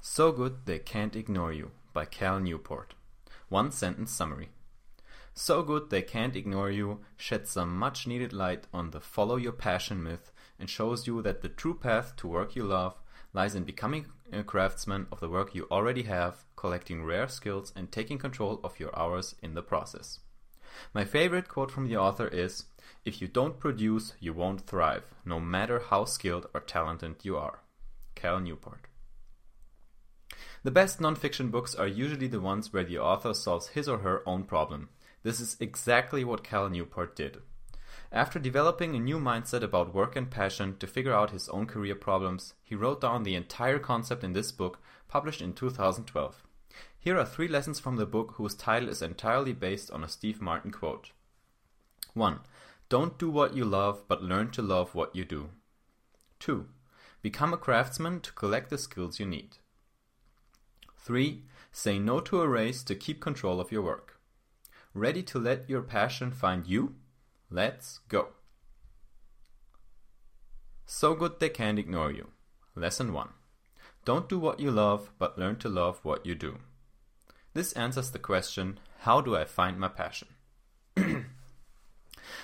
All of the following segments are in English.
So Good They Can't Ignore You by Cal Newport. One sentence summary. So Good They Can't Ignore You sheds some much needed light on the follow your passion myth and shows you that the true path to work you love lies in becoming a craftsman of the work you already have, collecting rare skills, and taking control of your hours in the process. My favorite quote from the author is If you don't produce, you won't thrive, no matter how skilled or talented you are. Cal Newport. The best nonfiction books are usually the ones where the author solves his or her own problem. This is exactly what Cal Newport did. After developing a new mindset about work and passion to figure out his own career problems, he wrote down the entire concept in this book, published in 2012. Here are three lessons from the book whose title is entirely based on a Steve Martin quote. 1. Don't do what you love, but learn to love what you do. 2. Become a craftsman to collect the skills you need. 3. Say no to a race to keep control of your work. Ready to let your passion find you? Let's go. So good they can't ignore you. Lesson 1. Don't do what you love, but learn to love what you do. This answers the question How do I find my passion?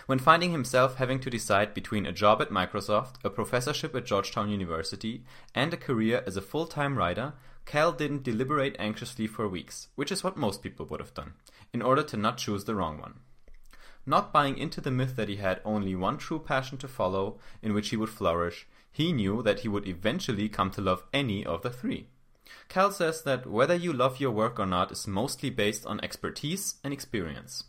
When finding himself having to decide between a job at Microsoft, a professorship at Georgetown University, and a career as a full time writer, Cal didn't deliberate anxiously for weeks, which is what most people would have done, in order to not choose the wrong one. Not buying into the myth that he had only one true passion to follow, in which he would flourish, he knew that he would eventually come to love any of the three. Cal says that whether you love your work or not is mostly based on expertise and experience.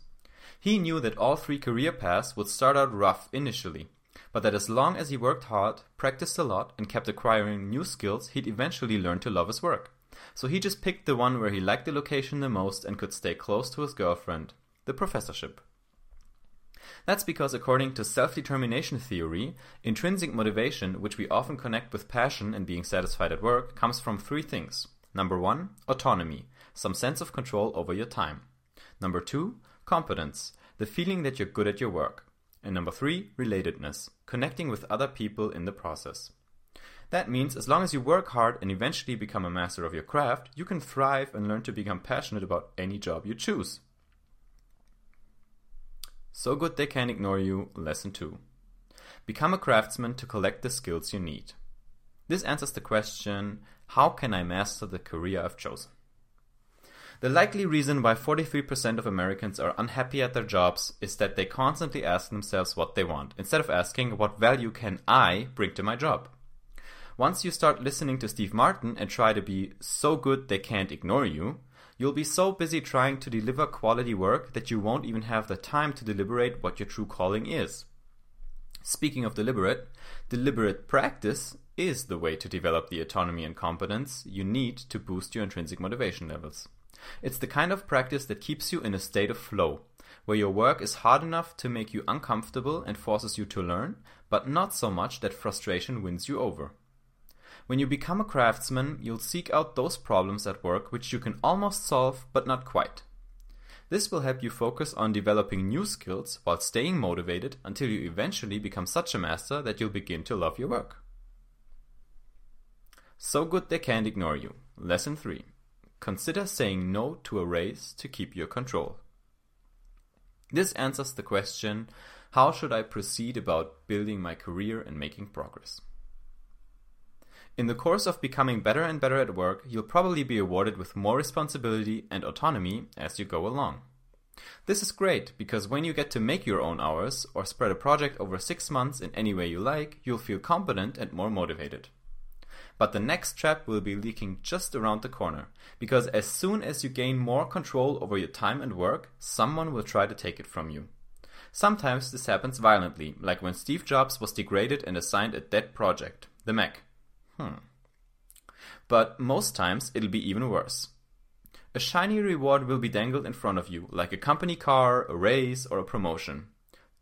He knew that all three career paths would start out rough initially, but that as long as he worked hard, practiced a lot, and kept acquiring new skills, he'd eventually learn to love his work. So he just picked the one where he liked the location the most and could stay close to his girlfriend, the professorship. That's because, according to self determination theory, intrinsic motivation, which we often connect with passion and being satisfied at work, comes from three things. Number one, autonomy, some sense of control over your time. Number two, competence, the feeling that you're good at your work. And number three, relatedness, connecting with other people in the process. That means as long as you work hard and eventually become a master of your craft, you can thrive and learn to become passionate about any job you choose. So good they can't ignore you, lesson 2. Become a craftsman to collect the skills you need. This answers the question how can I master the career I've chosen? The likely reason why 43% of Americans are unhappy at their jobs is that they constantly ask themselves what they want, instead of asking what value can I bring to my job. Once you start listening to Steve Martin and try to be so good they can't ignore you, You'll be so busy trying to deliver quality work that you won't even have the time to deliberate what your true calling is. Speaking of deliberate, deliberate practice is the way to develop the autonomy and competence you need to boost your intrinsic motivation levels. It's the kind of practice that keeps you in a state of flow, where your work is hard enough to make you uncomfortable and forces you to learn, but not so much that frustration wins you over. When you become a craftsman, you'll seek out those problems at work which you can almost solve, but not quite. This will help you focus on developing new skills while staying motivated until you eventually become such a master that you'll begin to love your work. So good they can't ignore you. Lesson 3. Consider saying no to a race to keep your control. This answers the question how should I proceed about building my career and making progress? In the course of becoming better and better at work, you'll probably be awarded with more responsibility and autonomy as you go along. This is great because when you get to make your own hours or spread a project over six months in any way you like, you'll feel competent and more motivated. But the next trap will be leaking just around the corner, because as soon as you gain more control over your time and work, someone will try to take it from you. Sometimes this happens violently, like when Steve Jobs was degraded and assigned a dead project, the Mac. Hmm. But most times it'll be even worse. A shiny reward will be dangled in front of you, like a company car, a raise, or a promotion.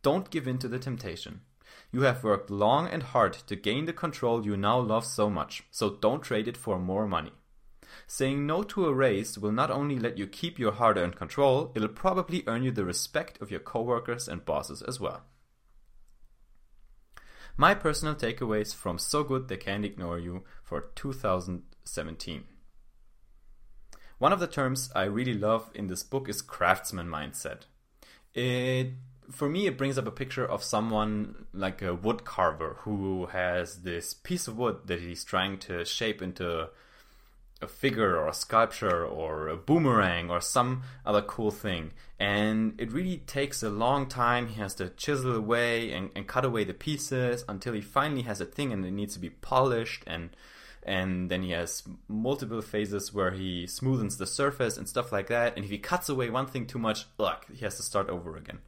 Don't give in to the temptation. You have worked long and hard to gain the control you now love so much, so don't trade it for more money. Saying no to a raise will not only let you keep your hard earned control, it'll probably earn you the respect of your coworkers and bosses as well. My personal takeaways from So Good They Can't Ignore You for 2017. one of the terms I really love in this book is craftsman mindset. It for me it brings up a picture of someone like a wood carver who has this piece of wood that he's trying to shape into a figure or a sculpture or a boomerang or some other cool thing. And it really takes a long time. He has to chisel away and, and cut away the pieces until he finally has a thing and it needs to be polished and and then he has multiple phases where he smoothens the surface and stuff like that. And if he cuts away one thing too much, ugh, he has to start over again.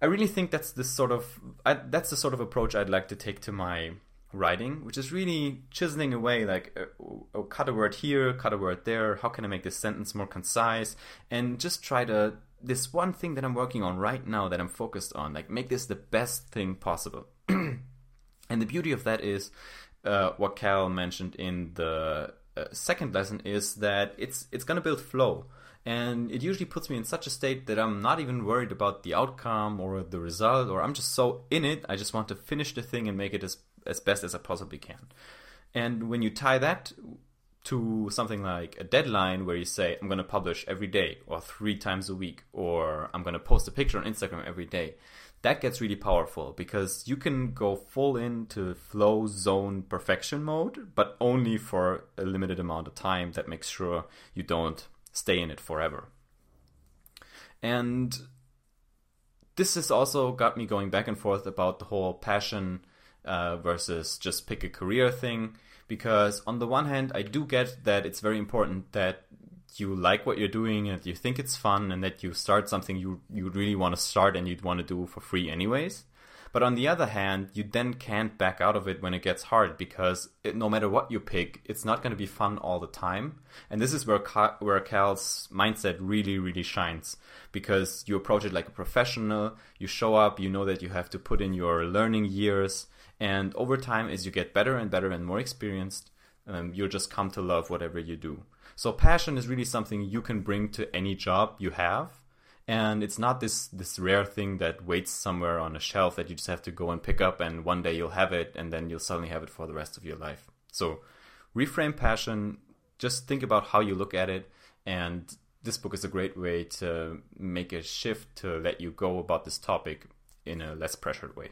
I really think that's the sort of I, that's the sort of approach I'd like to take to my writing, which is really chiseling away like oh, oh, cut a word here, cut a word there. How can I make this sentence more concise? And just try to this one thing that I'm working on right now that I'm focused on, like make this the best thing possible. and the beauty of that is uh, what Cal mentioned in the uh, second lesson is that it's it's going to build flow and it usually puts me in such a state that I'm not even worried about the outcome or the result or I'm just so in it I just want to finish the thing and make it as as best as I possibly can. And when you tie that to something like a deadline where you say I'm going to publish every day or 3 times a week or I'm going to post a picture on Instagram every day that gets really powerful because you can go full into flow zone perfection mode, but only for a limited amount of time that makes sure you don't stay in it forever. And this has also got me going back and forth about the whole passion uh, versus just pick a career thing. Because on the one hand, I do get that it's very important that you like what you're doing and you think it's fun and that you start something you you really want to start and you'd want to do for free anyways. But on the other hand, you then can't back out of it when it gets hard because it, no matter what you pick, it's not going to be fun all the time. And this is where where Cal's mindset really really shines because you approach it like a professional. You show up, you know that you have to put in your learning years, and over time, as you get better and better and more experienced, um, you'll just come to love whatever you do. So passion is really something you can bring to any job you have. And it's not this this rare thing that waits somewhere on a shelf that you just have to go and pick up and one day you'll have it and then you'll suddenly have it for the rest of your life. So reframe passion, just think about how you look at it and this book is a great way to make a shift to let you go about this topic in a less pressured way.